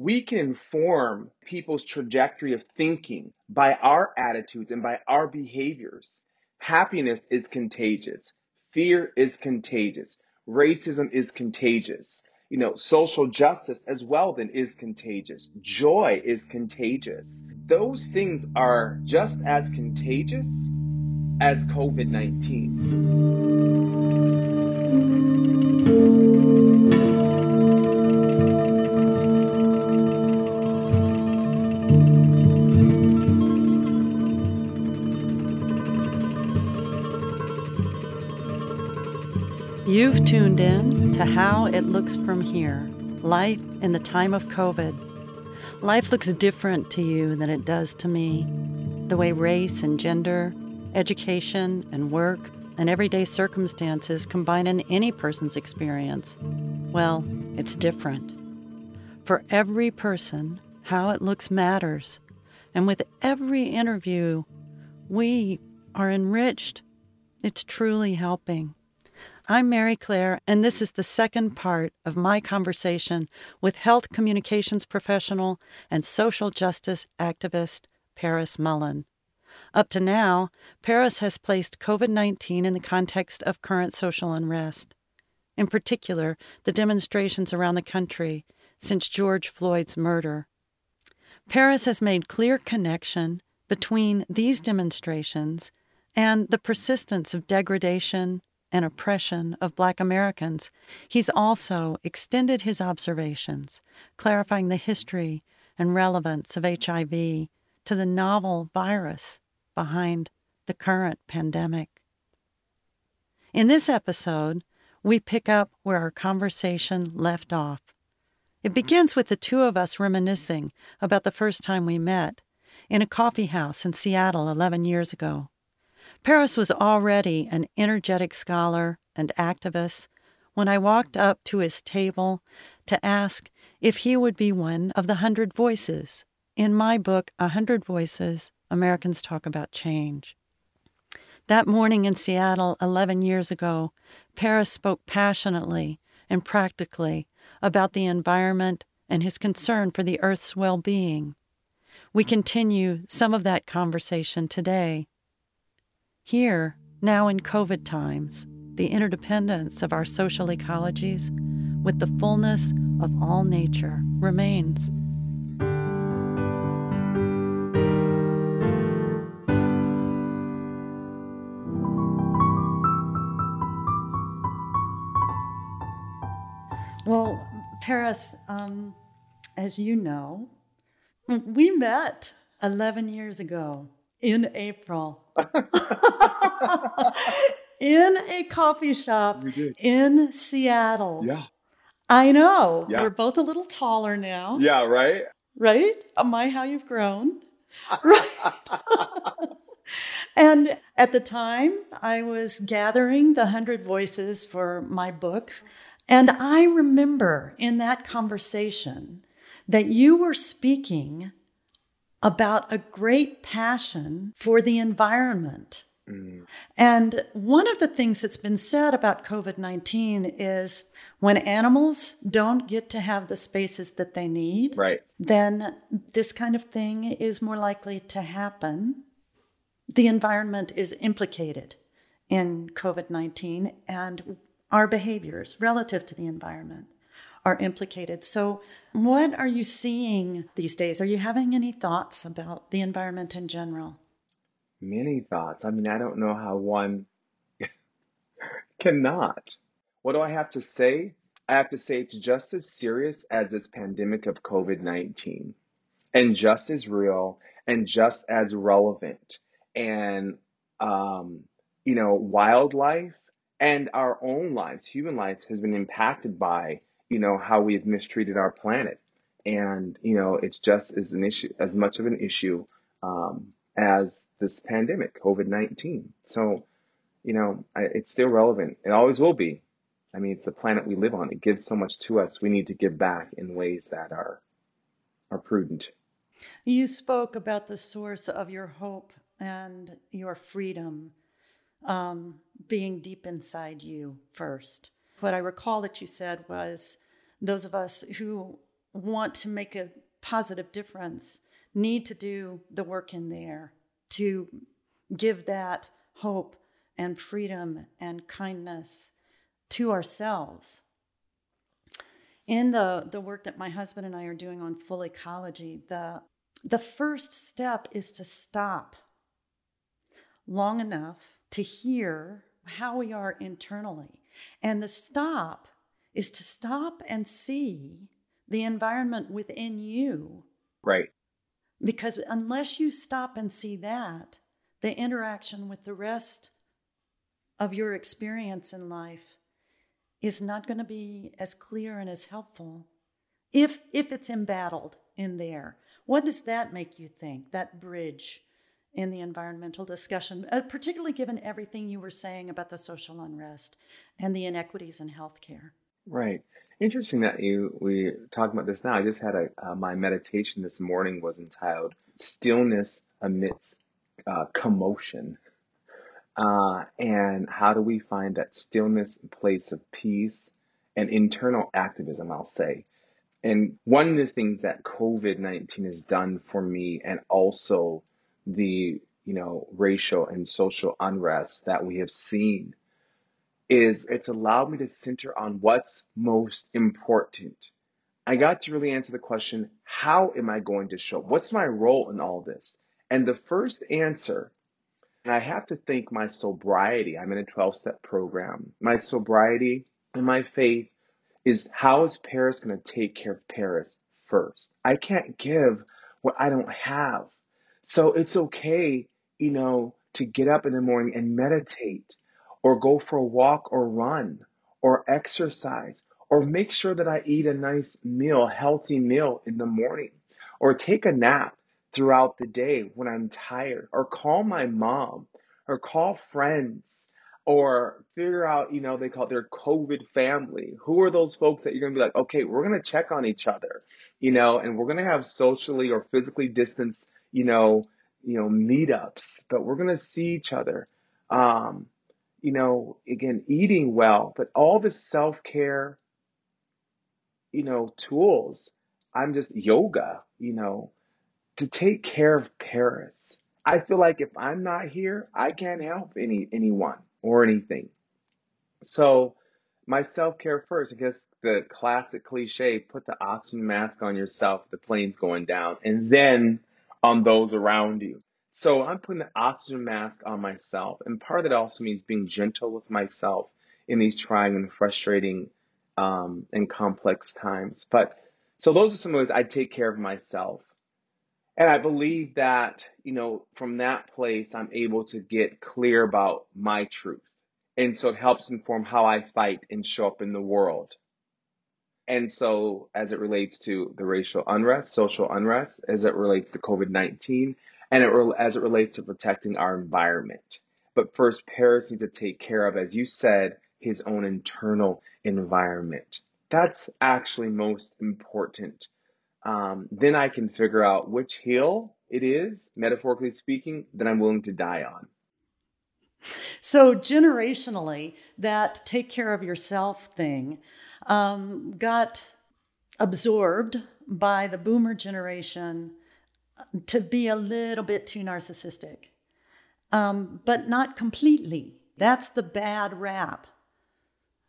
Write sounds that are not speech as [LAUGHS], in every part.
we can inform people's trajectory of thinking by our attitudes and by our behaviors. Happiness is contagious. Fear is contagious. Racism is contagious. You know, social justice as well then is contagious. Joy is contagious. Those things are just as contagious as COVID 19. You've tuned in to How It Looks From Here Life in the Time of COVID. Life looks different to you than it does to me. The way race and gender, education and work, and everyday circumstances combine in any person's experience, well, it's different. For every person, how it looks matters. And with every interview, we are enriched. It's truly helping. I'm Mary Claire, and this is the second part of my conversation with health communications professional and social justice activist Paris Mullen. Up to now, Paris has placed COVID 19 in the context of current social unrest. In particular, the demonstrations around the country since George Floyd's murder. Paris has made clear connection between these demonstrations and the persistence of degradation, and oppression of Black Americans, he's also extended his observations, clarifying the history and relevance of HIV to the novel virus behind the current pandemic. In this episode, we pick up where our conversation left off. It begins with the two of us reminiscing about the first time we met in a coffee house in Seattle 11 years ago. Paris was already an energetic scholar and activist when I walked up to his table to ask if he would be one of the hundred voices in my book, A Hundred Voices Americans Talk About Change. That morning in Seattle 11 years ago, Paris spoke passionately and practically about the environment and his concern for the Earth's well being. We continue some of that conversation today here, now in COVID times, the interdependence of our social ecologies with the fullness of all nature remains. Well, Paris, um, as you know, we met 11 years ago in April [LAUGHS] in a coffee shop in Seattle. Yeah. I know. Yeah. We're both a little taller now. Yeah, right? Right? My, how you've grown. [LAUGHS] right. [LAUGHS] and at the time, I was gathering the 100 voices for my book. And I remember in that conversation that you were speaking about a great passion for the environment. Mm. And one of the things that's been said about COVID 19 is when animals don't get to have the spaces that they need, right. then this kind of thing is more likely to happen. The environment is implicated in COVID 19 and our behaviors relative to the environment are implicated. So, what are you seeing these days? Are you having any thoughts about the environment in general? Many thoughts. I mean, I don't know how one [LAUGHS] cannot. What do I have to say? I have to say it's just as serious as this pandemic of COVID 19 and just as real and just as relevant. And, um, you know, wildlife and our own lives, human life, has been impacted by you know, how we've mistreated our planet. And, you know, it's just as an issue, as much of an issue, um, as this pandemic, COVID-19. So, you know, it's still relevant. It always will be. I mean, it's the planet we live on. It gives so much to us. We need to give back in ways that are, are prudent. You spoke about the source of your hope and your freedom um, being deep inside you first what I recall that you said was those of us who want to make a positive difference need to do the work in there to give that hope and freedom and kindness to ourselves. In the, the work that my husband and I are doing on full ecology, the, the first step is to stop long enough to hear how we are internally. And the stop is to stop and see the environment within you. Right. Because unless you stop and see that, the interaction with the rest of your experience in life is not going to be as clear and as helpful if if it's embattled in there what does that make you think that bridge in the environmental discussion uh, particularly given everything you were saying about the social unrest and the inequities in healthcare right. Interesting that you we talking about this now. I just had a uh, my meditation this morning was entitled stillness amidst uh, commotion. Uh, and how do we find that stillness, place of peace, and internal activism, I'll say. And one of the things that COVID 19 has done for me, and also the you know racial and social unrest that we have seen, is it's allowed me to center on what's most important. I got to really answer the question, how am I going to show? up? What's my role in all this? And the first answer and I have to thank my sobriety. I'm in a 12 step program. My sobriety and my faith is how is Paris going to take care of Paris first? I can't give what I don't have. So it's okay, you know, to get up in the morning and meditate or go for a walk or run or exercise or make sure that I eat a nice meal, healthy meal in the morning or take a nap throughout the day when I'm tired, or call my mom, or call friends, or figure out, you know, they call their COVID family. Who are those folks that you're going to be like, okay, we're going to check on each other, you know, and we're going to have socially or physically distanced, you know, you know, meetups, but we're going to see each other. Um, you know, again, eating well, but all the self care, you know, tools. I'm just yoga, you know, to take care of Paris. I feel like if I'm not here, I can't help any anyone or anything. So my self-care first, I guess the classic cliche, put the oxygen mask on yourself, the plane's going down, and then on those around you. So I'm putting the oxygen mask on myself. And part of that also means being gentle with myself in these trying and frustrating um, and complex times. But so those are some ways I take care of myself. And I believe that, you know, from that place, I'm able to get clear about my truth. And so it helps inform how I fight and show up in the world. And so, as it relates to the racial unrest, social unrest, as it relates to COVID 19, and it, as it relates to protecting our environment. But first, Paris needs to take care of, as you said, his own internal environment. That's actually most important um, then I can figure out which hill it is, metaphorically speaking, that I'm willing to die on. So, generationally, that take care of yourself thing um, got absorbed by the boomer generation to be a little bit too narcissistic, um, but not completely. That's the bad rap,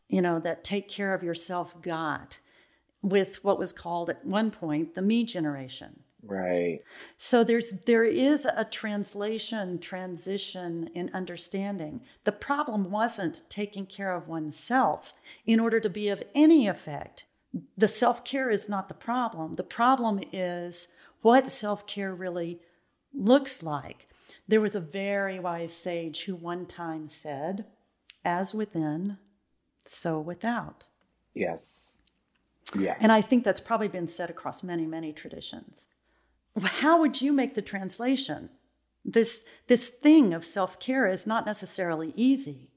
you know, that take care of yourself got with what was called at one point the me generation. Right. So there's there is a translation transition in understanding. The problem wasn't taking care of oneself in order to be of any effect. The self-care is not the problem. The problem is what self-care really looks like. There was a very wise sage who one time said, as within, so without. Yes. Yeah. And I think that's probably been said across many, many traditions. How would you make the translation? This, this thing of self care is not necessarily easy.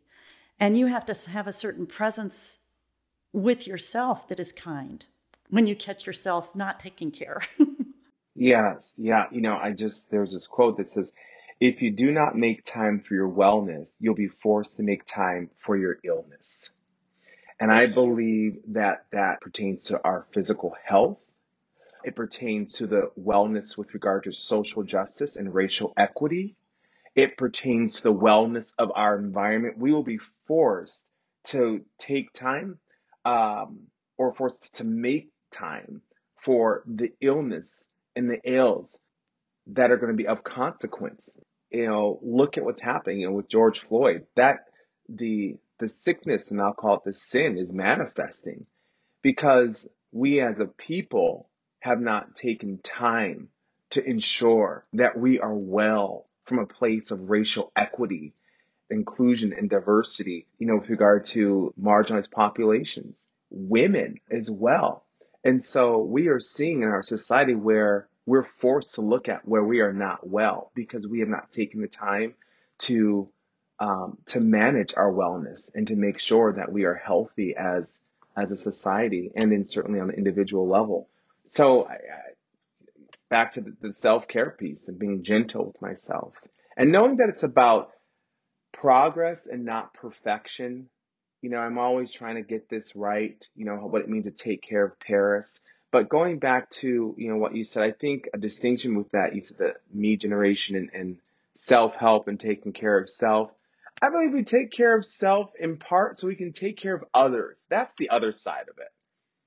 And you have to have a certain presence with yourself that is kind when you catch yourself not taking care. [LAUGHS] yes. Yeah. You know, I just, there's this quote that says, if you do not make time for your wellness, you'll be forced to make time for your illness. And I believe that that pertains to our physical health It pertains to the wellness with regard to social justice and racial equity. It pertains to the wellness of our environment. We will be forced to take time um, or forced to make time for the illness and the ills that are going to be of consequence. You know, look at what's happening you know, with George Floyd. That the the sickness, and I'll call it the sin, is manifesting because we as a people have not taken time to ensure that we are well from a place of racial equity, inclusion, and diversity, you know, with regard to marginalized populations, women as well. And so we are seeing in our society where we're forced to look at where we are not well because we have not taken the time to um, to manage our wellness and to make sure that we are healthy as as a society and then certainly on the individual level. So I, I, back to the, the self care piece and being gentle with myself and knowing that it's about progress and not perfection. You know, I'm always trying to get this right. You know what it means to take care of Paris. But going back to you know what you said, I think a distinction with that you said the me generation and, and self help and taking care of self. I believe we take care of self in part so we can take care of others. That's the other side of it.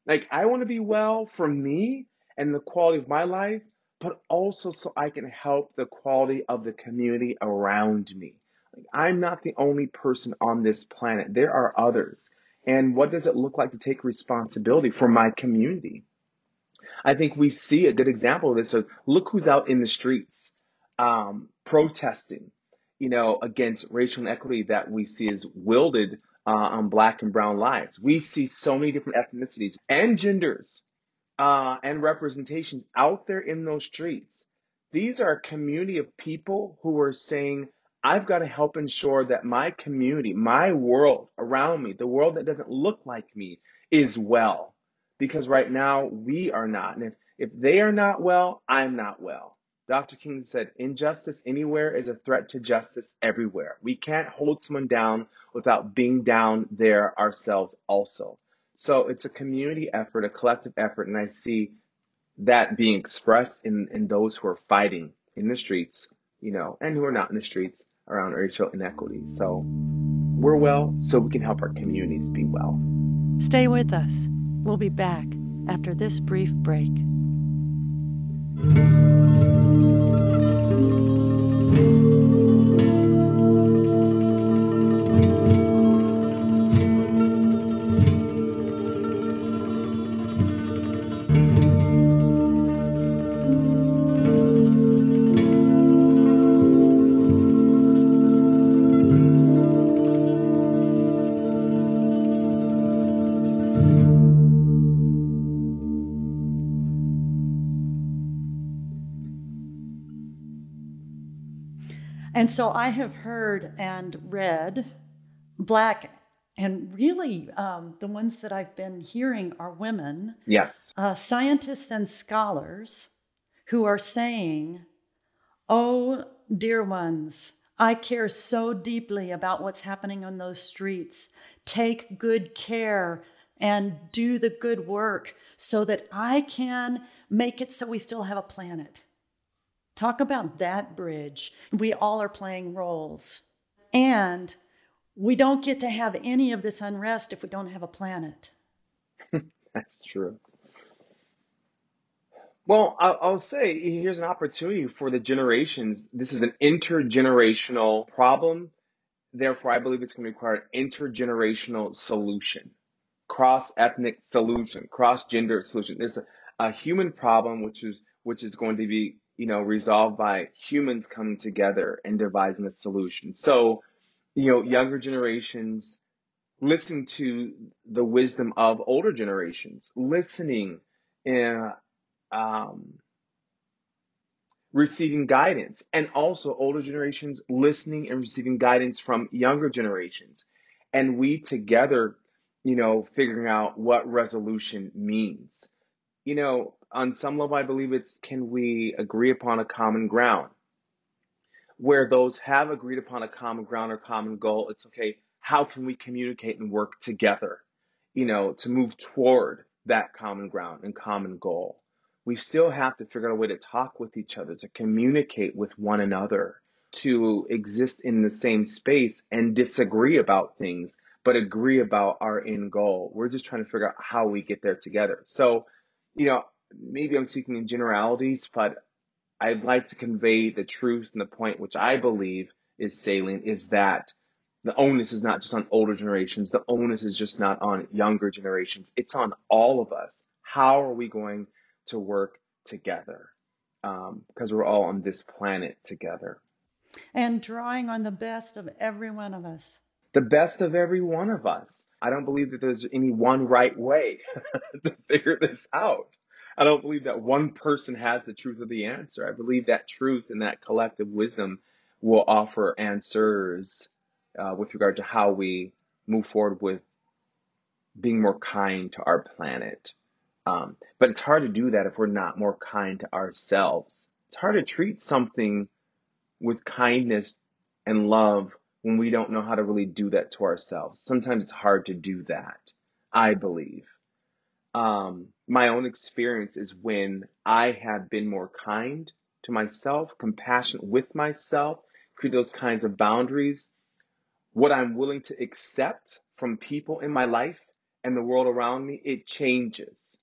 Like, I want to be well for me and the quality of my life, but also so I can help the quality of the community around me. I'm not the only person on this planet. There are others. And what does it look like to take responsibility for my community? I think we see a good example of this. So look who's out in the streets um, protesting, you know, against racial inequity that we see is wielded uh, on black and brown lives. We see so many different ethnicities and genders uh, and representation out there in those streets. These are a community of people who are saying, I've got to help ensure that my community, my world around me, the world that doesn't look like me, is well. Because right now we are not. And if, if they are not well, I'm not well. Dr. King said, injustice anywhere is a threat to justice everywhere. We can't hold someone down without being down there ourselves also. So it's a community effort, a collective effort, and I see that being expressed in, in those who are fighting in the streets, you know, and who are not in the streets around racial inequity. So we're well so we can help our communities be well. Stay with us. We'll be back after this brief break. And so I have heard and read black, and really um, the ones that I've been hearing are women. Yes. Uh, scientists and scholars who are saying, Oh, dear ones, I care so deeply about what's happening on those streets. Take good care and do the good work so that I can make it so we still have a planet. Talk about that bridge. We all are playing roles. And we don't get to have any of this unrest if we don't have a planet. [LAUGHS] That's true. Well, I'll, say here's an opportunity for the generations. This is an intergenerational problem. Therefore, I believe it's going to require an intergenerational solution, cross ethnic solution, cross gender solution. It's a, a human problem, which is which is going to be you know, resolved by humans coming together and devising a solution. So, you know, younger generations listening to the wisdom of older generations, listening and um, receiving guidance, and also older generations listening and receiving guidance from younger generations. And we together, you know, figuring out what resolution means. You know, on some level, I believe it's can we agree upon a common ground? Where those have agreed upon a common ground or common goal, it's okay, how can we communicate and work together, you know, to move toward that common ground and common goal? we still have to figure out a way to talk with each other, to communicate with one another, to exist in the same space and disagree about things, but agree about our end goal. We're just trying to figure out how we get there together. So, you know, maybe I'm speaking in generalities, but I'd like to convey the truth and the point which I believe is salient is that the onus is not just on older generations. The onus is just not on younger generations. It's on all of us. How are we going to work together? Um, because we're all on this planet together. And drawing on the best of every one of us. The best of every one of us. I don't believe that there's any one right way [LAUGHS] to figure this out. I don't believe that one person has the truth of the answer. I believe that truth and that collective wisdom will offer answers uh, with regard to how we move forward with being more kind to our planet. Um, but it's hard to do that if we're not more kind to ourselves. It's hard to treat something with kindness and love when we don't know how to really do that to ourselves. Sometimes it's hard to do that, I believe um, my own experience is when I have been more kind to myself, compassionate with myself, create those kinds of boundaries. What I'm willing to accept from people in my life and the world around me, it changes.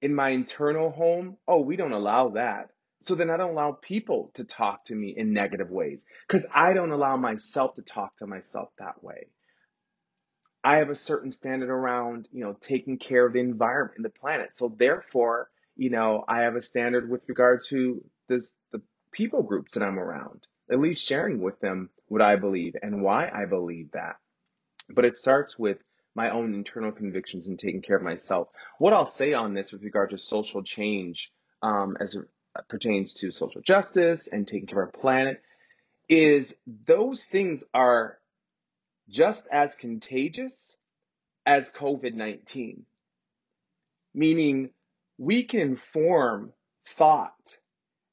In my internal home, oh, we don't allow that. So then I don't allow people to talk to me in negative ways because I don't allow myself to talk to myself that way. I have a certain standard around, you know, taking care of the environment and the planet. So therefore, you know, I have a standard with regard to this, the people groups that I'm around, at least sharing with them what I believe and why I believe that. But it starts with my own internal convictions and taking care of myself. What I'll say on this with regard to social change, um, as it pertains to social justice and taking care of our planet, is those things are just as contagious as COVID 19. Meaning, we can inform thought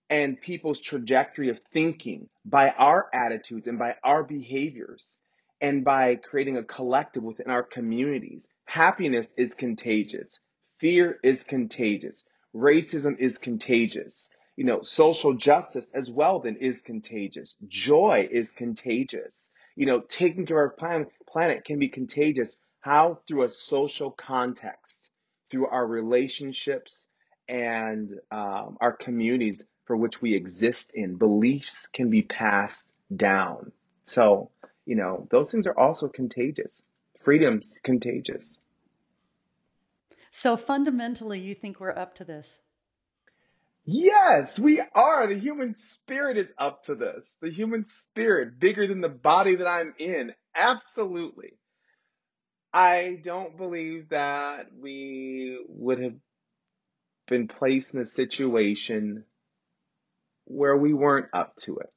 and people's trajectory of thinking by our attitudes and by our behaviors and by creating a collective within our communities. Happiness is contagious. Fear is contagious. Racism is contagious. You know, social justice as well then is contagious. Joy is contagious you know, taking care of our planet, can be contagious. How? Through a social context, through our relationships and um, our communities for which we exist in. Beliefs can be passed down. So, you know, those things are also contagious. Freedom's contagious. So fundamentally, you think we're up to this? Yes, we are. The human spirit is up to this. The human spirit, bigger than the body that I'm in. Absolutely. I don't believe that we would have been placed in a situation where we weren't up to it.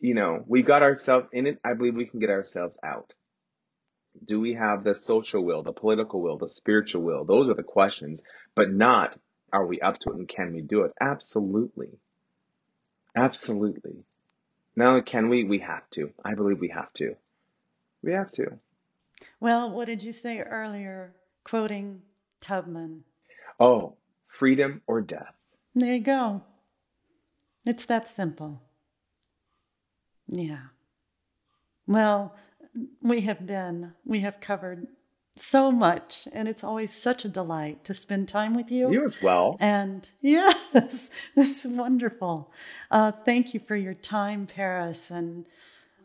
You know, we got ourselves in it. I believe we can get ourselves out. Do we have the social will, the political will, the spiritual will? Those are the questions, but not are we up to it and can we do it? Absolutely. Absolutely. Only can we, we have to. I believe we have to. We have to. Well, what did you say earlier, quoting Tubman? Oh, freedom or death. There you go. It's that simple. Yeah. Well, we have been, we have covered so much. And it's always such a delight to spend time with you. You as well. And [LAUGHS] yes, it's wonderful. Uh, thank you for your time, Paris. And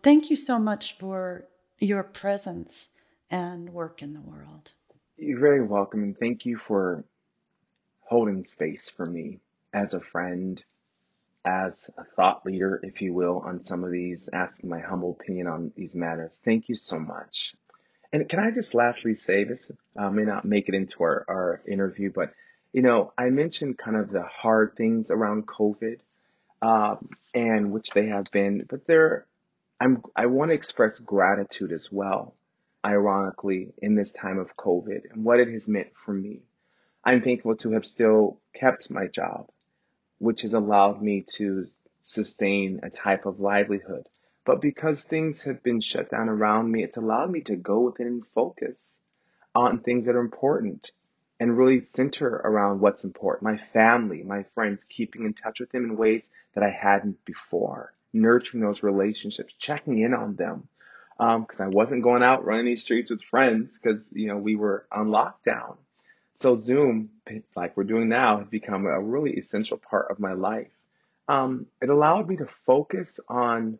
thank you so much for your presence and work in the world. You're very welcome. And thank you for holding space for me as a friend, as a thought leader, if you will, on some of these, asking my humble opinion on these matters. Thank you so much. And can I just lastly say this? Uh, may not make it into our, our interview, but you know, I mentioned kind of the hard things around COVID, um, and which they have been, but there, I'm, I want to express gratitude as well, ironically, in this time of COVID and what it has meant for me. I'm thankful to have still kept my job, which has allowed me to sustain a type of livelihood but because things have been shut down around me, it's allowed me to go within and focus on things that are important. and really center around what's important. My family, my friends, keeping in touch with them in ways that I hadn't before, nurturing those relationships, checking in on them. Because um, I wasn't going out running these streets with friends because, you know, we were on lockdown. So Zoom, like we're doing now, has become a really essential part of my life. Um, it allowed me to focus on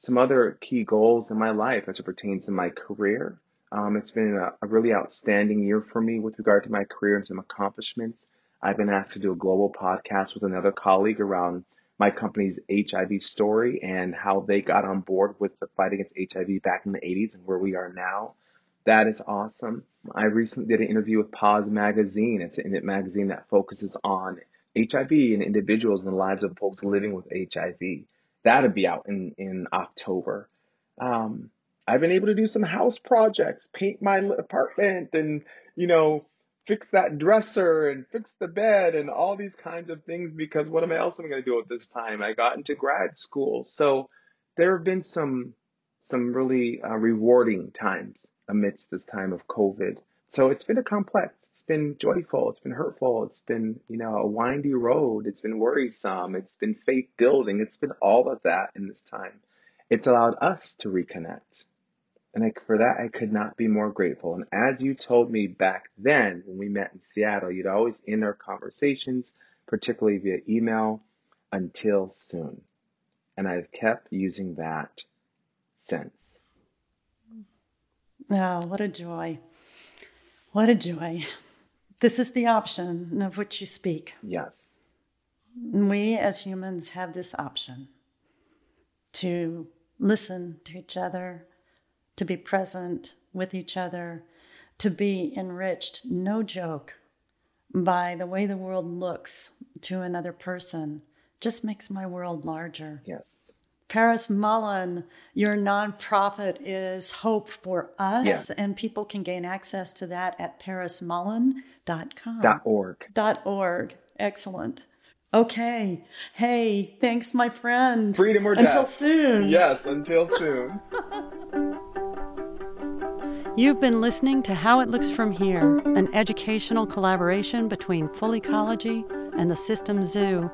some other key goals in my life as it pertains to my career. Um, it's been a, a, really outstanding year for me with regard to my career and some accomplishments. I've been asked to do a global podcast with another colleague around my company's HIV story and how they got on board with the fight against HIV back in the 80s and where we are now. That is awesome. I recently did an interview with POZ Magazine. It's an magazine that focuses on HIV and individuals and the lives of folks living with HIV. That'll be out in, in October. Um, I've been able to do some house projects, paint my apartment and, you know, fix that dresser and fix the bed and all these kinds of things because what am I else am I going to do at this time? I got into grad school. So there have been some, some really uh, rewarding times amidst this time of COVID. So it's been a complex. It's been joyful. It's been hurtful. It's been, you know, a windy road. It's been worrisome. It's been faith building. It's been all of that in this time. It's allowed us to reconnect. And I, for that, I could not be more grateful. And as you told me back then when we met in Seattle, you'd always end our conversations, particularly via email, until soon. And I've kept using that since. Oh, what a joy. What a joy. This is the option of which you speak. Yes. We as humans have this option to listen to each other, to be present with each other, to be enriched, no joke, by the way the world looks to another person just makes my world larger. Yes. Paris Mullen, your nonprofit is Hope for Us, yeah. and people can gain access to that at parismullen.com. Dot org. Dot org. Excellent. Okay. Hey, thanks, my friend. Freedom or Until death. soon. Yes, until soon. [LAUGHS] You've been listening to How It Looks From Here, an educational collaboration between Full Ecology and the System Zoo.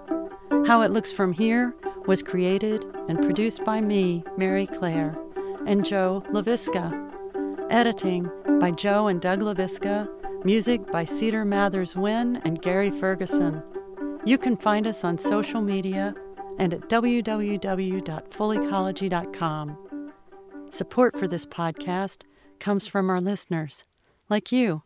How It Looks From Here was created and produced by me, Mary Claire, and Joe LaVisca. Editing by Joe and Doug LaVisca. Music by Cedar Mathers Wynn and Gary Ferguson. You can find us on social media and at www.fullecology.com. Support for this podcast comes from our listeners, like you.